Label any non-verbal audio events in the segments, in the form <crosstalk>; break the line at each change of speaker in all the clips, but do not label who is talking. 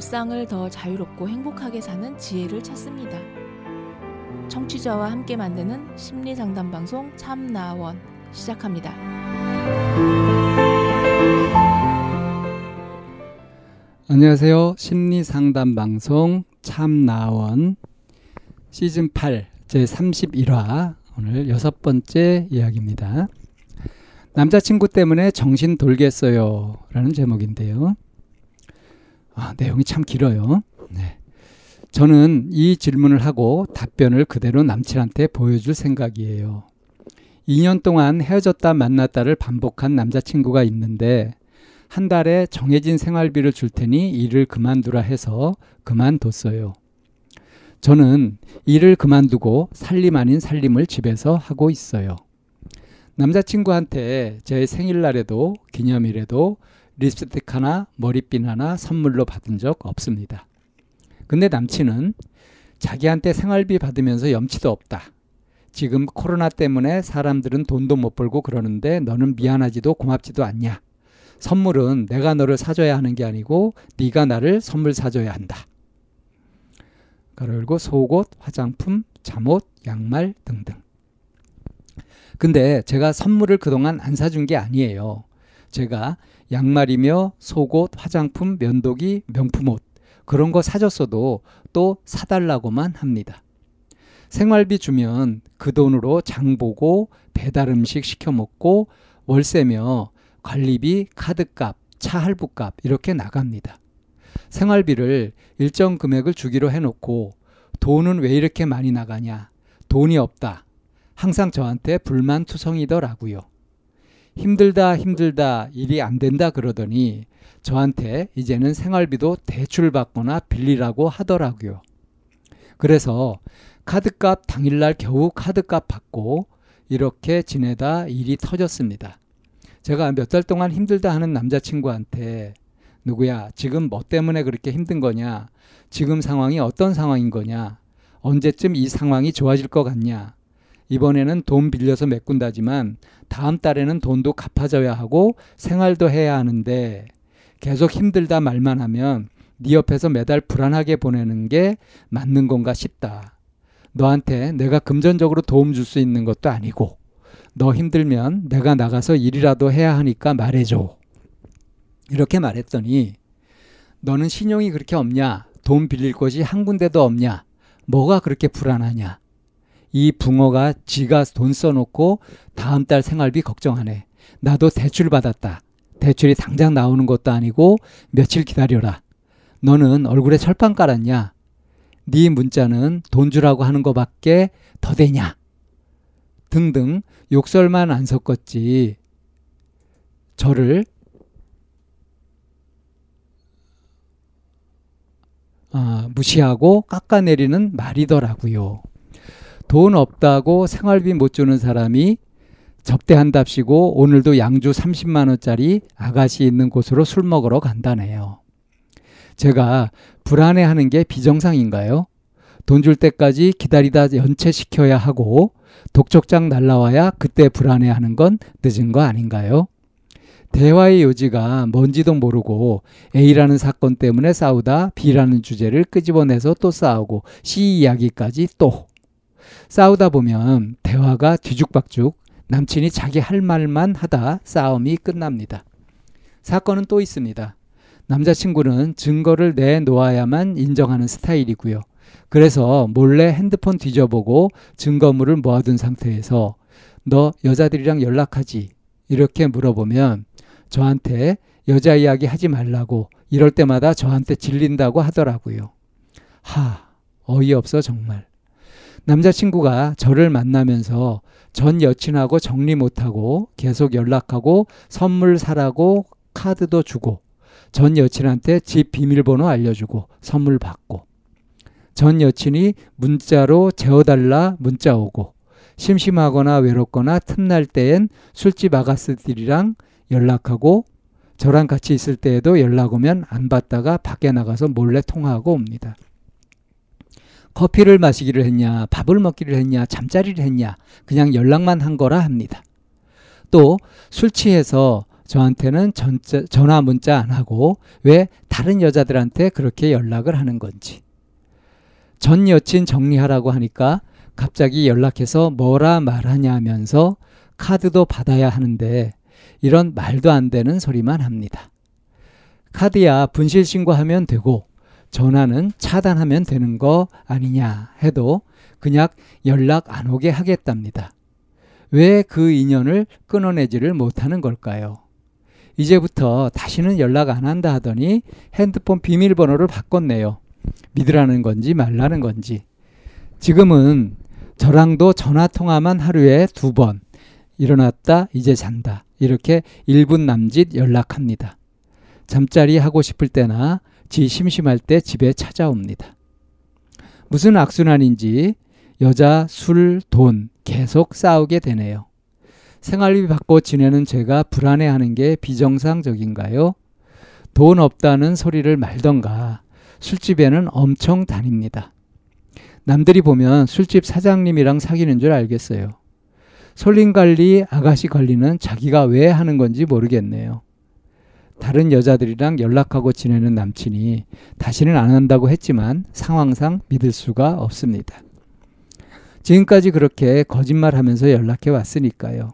일상을 더 자유롭고 행복하게 사는 지혜를 찾습니다. 청취자와 함께 만드는 심리 상담 방송 참나원 시작합니다.
안녕하세요. 심리 상담 방송 참나원 시즌 8 제 31화 오늘 여섯 번째 이야기입니다. 남자친구 때문에 정신 돌겠어요. 라는 제목인데요. 아, 내용이 참 길어요. 네. 저는 이 질문을 하고 답변을 그대로 남친한테 보여줄 생각이에요. 2년 동안 헤어졌다 만났다를 반복한 남자친구가 있는데 한 달에 정해진 생활비를 줄 테니 일을 그만두라 해서 그만뒀어요. 저는 일을 그만두고 살림 아닌 살림을 집에서 하고 있어요. 남자친구한테 제 생일날에도 기념일에도 립스틱 하나, 머리핀 하나 선물로 받은 적 없습니다. 근데 남친은 자기한테 생활비 받으면서 염치도 없다. 지금 코로나 때문에 사람들은 돈도 못 벌고 그러는데 너는 미안하지도 고맙지도 않냐. 선물은 내가 너를 사줘야 하는 게 아니고 네가 나를 선물 사줘야 한다. 가로 열고 속옷, 화장품, 잠옷, 양말 등등. 근데 제가 선물을 그동안 안 사준 게 아니에요. 제가 양말이며 속옷, 화장품, 면도기, 명품 옷 그런 거 사줬어도 또 사달라고만 합니다. 생활비 주면 그 돈으로 장 보고 배달 음식 시켜 먹고 월세며 관리비, 카드값, 차 할부값 이렇게 나갑니다. 생활비를 일정 금액을 주기로 해놓고 돈은 왜 이렇게 많이 나가냐? 돈이 없다. 항상 저한테 불만투성이더라고요. 힘들다 힘들다 일이 안 된다 그러더니 저한테 이제는 생활비도 대출 받거나 빌리라고 하더라고요. 그래서 카드값 당일날 겨우 카드값 받고 이렇게 지내다 일이 터졌습니다. 제가 몇 달 동안 힘들다 하는 남자친구한테 누구야 지금 뭐 때문에 그렇게 힘든 거냐 지금 상황이 어떤 상황인 거냐 언제쯤 이 상황이 좋아질 것 같냐 이번에는 돈 빌려서 메꾼다지만 다음 달에는 돈도 갚아줘야 하고 생활도 해야 하는데 계속 힘들다 말만 하면 네 옆에서 매달 불안하게 보내는 게 맞는 건가 싶다. 너한테 내가 금전적으로 도움 줄 수 있는 것도 아니고 너 힘들면 내가 나가서 일이라도 해야 하니까 말해줘. 이렇게 말했더니 너는 신용이 그렇게 없냐? 돈 빌릴 곳이 한 군데도 없냐? 뭐가 그렇게 불안하냐? 이 붕어가 지가 돈 써놓고 다음 달 생활비 걱정하네. 나도 대출 받았다. 대출이 당장 나오는 것도 아니고 며칠 기다려라. 너는 얼굴에 철판 깔았냐? 네 문자는 돈 주라고 하는 것밖에 더 되냐? 등등 욕설만 안 섞었지. 저를 아, 무시하고 깎아내리는 말이더라고요. 돈 없다고 생활비 못 주는 사람이 접대한답시고 오늘도 양주 30만 원짜리 아가씨 있는 곳으로 술 먹으러 간다네요. 제가 불안해하는 게 비정상인가요? 돈 줄 때까지 기다리다 연체시켜야 하고 독촉장 날라와야 그때 불안해하는 건 늦은 거 아닌가요? 대화의 요지가 뭔지도 모르고 A라는 사건 때문에 싸우다 B라는 주제를 끄집어내서 또 싸우고 C 이야기까지 또 싸우다 보면 대화가 뒤죽박죽 남친이 자기 할 말만 하다 싸움이 끝납니다. 사건은 또 있습니다. 남자친구는 증거를 내놓아야만 인정하는 스타일이고요. 그래서 몰래 핸드폰 뒤져보고 증거물을 모아둔 상태에서 너 여자들이랑 연락하지? 이렇게 물어보면 저한테 여자 이야기 하지 말라고 이럴 때마다 저한테 질린다고 하더라고요. 하, 어이없어 정말. 남자친구가 저를 만나면서 전 여친하고 정리 못하고 계속 연락하고 선물 사라고 카드도 주고 전 여친한테 집 비밀번호 알려주고 선물 받고 전 여친이 문자로 재워달라 문자 오고 심심하거나 외롭거나 틈날 때엔 술집 아가씨들이랑 연락하고 저랑 같이 있을 때에도 연락 오면 안 받다가 밖에 나가서 몰래 통화하고 옵니다. 커피를 마시기를 했냐, 밥을 먹기를 했냐, 잠자리를 했냐, 그냥 연락만 한 거라 합니다. 또 술 취해서 저한테는 전자, 전화 문자 안 하고 왜 다른 여자들한테 그렇게 연락을 하는 건지. 전 여친 정리하라고 하니까 갑자기 연락해서 뭐라 말하냐 하면서 카드도 받아야 하는데 이런 말도 안 되는 소리만 합니다. 카드야 분실 신고하면 되고 전화는 차단하면 되는 거 아니냐 해도 그냥 연락 안 오게 하겠답니다. 왜 그 인연을 끊어내지를 못하는 걸까요? 이제부터 다시는 연락 안 한다 하더니 핸드폰 비밀번호를 바꿨네요. 믿으라는 건지 말라는 건지. 지금은 저랑도 전화 통화만 하루에 두 번. 일어났다, 이제 잔다. 이렇게 1분 남짓 연락합니다. 잠자리 하고 싶을 때나 지 심심할 때 집에 찾아옵니다. 무슨 악순환인지 여자, 술, 돈 계속 싸우게 되네요. 생활비 받고 지내는 제가 불안해하는 게 비정상적인가요? 돈 없다는 소리를 말던가 술집에는 엄청 다닙니다. 남들이 보면 술집 사장님이랑 사귀는 줄 알겠어요. 솔림 관리, 아가씨 관리는 자기가 왜 하는 건지 모르겠네요. 다른 여자들이랑 연락하고 지내는 남친이 다시는 안 한다고 했지만 상황상 믿을 수가 없습니다. 지금까지 그렇게 거짓말 하면서 연락해 왔으니까요.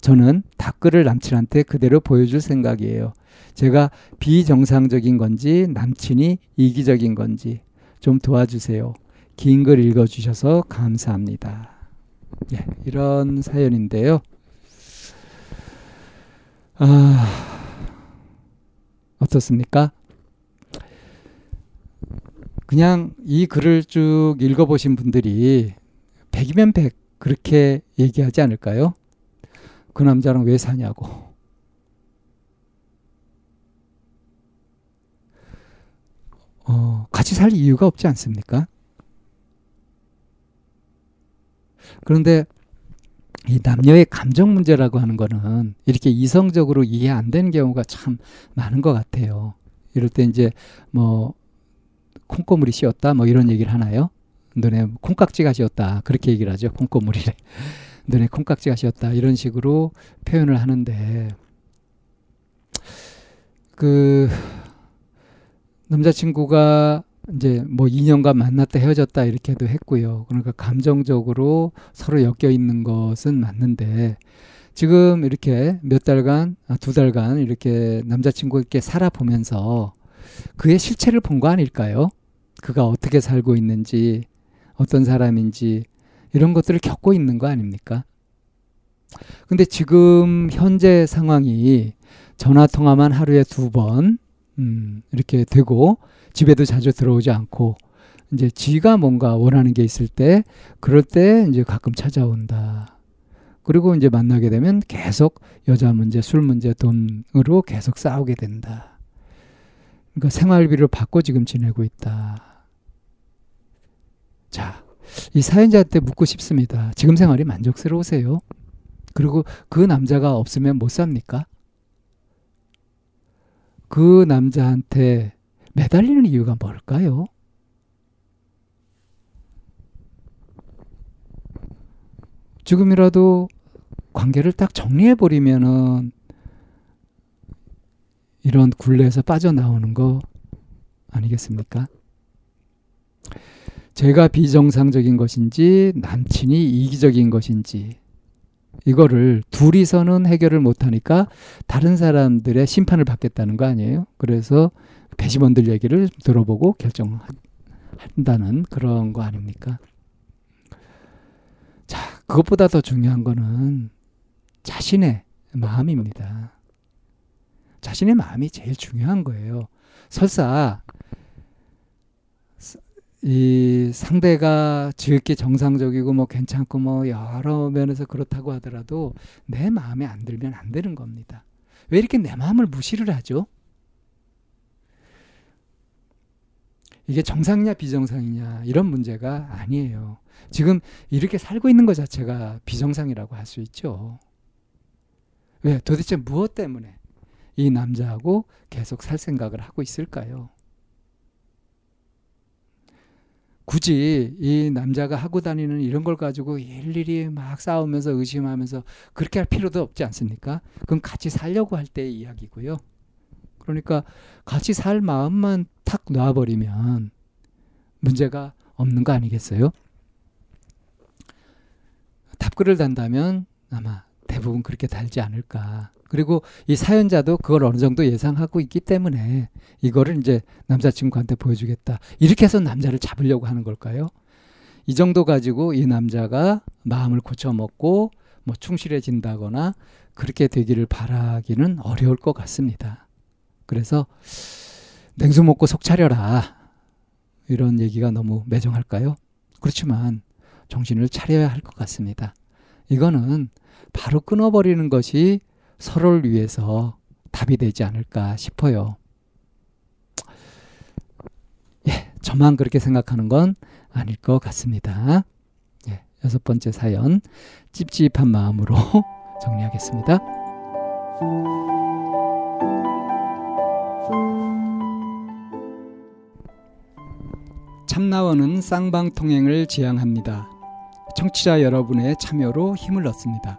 저는 댓글을 남친한테 그대로 보여줄 생각이에요. 제가 비정상적인 건지 남친이 이기적인 건지 좀 도와주세요. 긴 글 읽어주셔서 감사합니다. 네, 이런 사연인데요. 아, 어떻습니까? 그냥 이 글을 쭉 읽어보신 분들이 100이면 100 그렇게 얘기하지 않을까요? 그 남자랑 왜 사냐고. 어, 같이 살 이유가 없지 않습니까? 그런데 이 남녀의 감정 문제라고 하는 거는 이렇게 이성적으로 이해 안 되는 경우가 참 많은 것 같아요. 이럴 때 이제 뭐 콩고물이 씌었다 뭐 이런 얘기를 하나요? 눈에 콩깍지가 씌었다 그렇게 얘기를 하죠. 콩고물이래. <laughs> 눈에 콩깍지가 씌었다 이런 식으로 표현을 하는데 그 남자친구가 이제 뭐 2년간 만났다 헤어졌다 이렇게도 했고요. 그러니까 감정적으로 서로 엮여 있는 것은 맞는데 지금 이렇게 몇 달간, 아, 두 달간 이렇게 남자친구가 이렇게 살아보면서 그의 실체를 본 거 아닐까요? 그가 어떻게 살고 있는지, 어떤 사람인지, 이런 것들을 겪고 있는 거 아닙니까? 근데 지금 현재 상황이 전화 통화만 하루에 두 번, 음, 이렇게 되고, 집에도 자주 들어오지 않고 이제 지가 뭔가 원하는 게 있을 때 그럴 때 이제 가끔 찾아온다. 그리고 이제 만나게 되면 계속 여자 문제, 술 문제, 돈으로 계속 싸우게 된다. 그러니까 생활비를 받고 지금 지내고 있다. 자, 이 사연자한테 묻고 싶습니다. 지금 생활이 만족스러우세요? 그리고 그 남자가 없으면 못 삽니까? 그 남자한테 매달리는 이유가 뭘까요? 지금이라도 관계를 딱 정리해 버리면은 이런 굴레에서 빠져나오는 거 아니겠습니까? 제가 비정상적인 것인지 남친이 이기적인 것인지 이거를 둘이서는 해결을 못하니까 다른 사람들의 심판을 받겠다는 거 아니에요? 그래서 배심원들 얘기를 들어보고 결정한다는 그런 거 아닙니까? 자, 그것보다 더 중요한 거는 자신의 마음입니다. 자신의 마음이 제일 중요한 거예요. 설사 이 상대가 지극히 정상적이고 뭐 괜찮고 뭐 여러 면에서 그렇다고 하더라도 내 마음에 안 들면 안 되는 겁니다. 왜 이렇게 내 마음을 무시를 하죠? 이게 정상이냐 비정상이냐 이런 문제가 아니에요. 지금 이렇게 살고 있는 것 자체가 비정상이라고 할 수 있죠. 왜? 도대체 무엇 때문에 이 남자하고 계속 살 생각을 하고 있을까요? 굳이 이 남자가 하고 다니는 이런 걸 가지고 일일이 막 싸우면서 의심하면서 그렇게 할 필요도 없지 않습니까? 그건 같이 살려고 할 때의 이야기고요. 그러니까 같이 살 마음만 탁 놔버리면 문제가 없는 거 아니겠어요? 답글을 단다면 아마 대부분 그렇게 달지 않을까. 그리고 이 사연자도 그걸 어느 정도 예상하고 있기 때문에 이거를 이제 남자친구한테 보여주겠다. 이렇게 해서 남자를 잡으려고 하는 걸까요? 이 정도 가지고 이 남자가 마음을 고쳐먹고 뭐 충실해진다거나 그렇게 되기를 바라기는 어려울 것 같습니다. 그래서 냉수 먹고 속 차려라. 이런 얘기가 너무 매정할까요? 그렇지만 정신을 차려야 할 것 같습니다. 이거는 바로 끊어버리는 것이 서로를 위해서 답이 되지 않을까 싶어요. 예, 저만 그렇게 생각하는 건 아닐 것 같습니다. 예, 여섯 번째 사연, 찝찝한 마음으로 <laughs> 정리하겠습니다. 참나원은 쌍방통행을 지향합니다. 청취자 여러분의 참여로 힘을 얻습니다.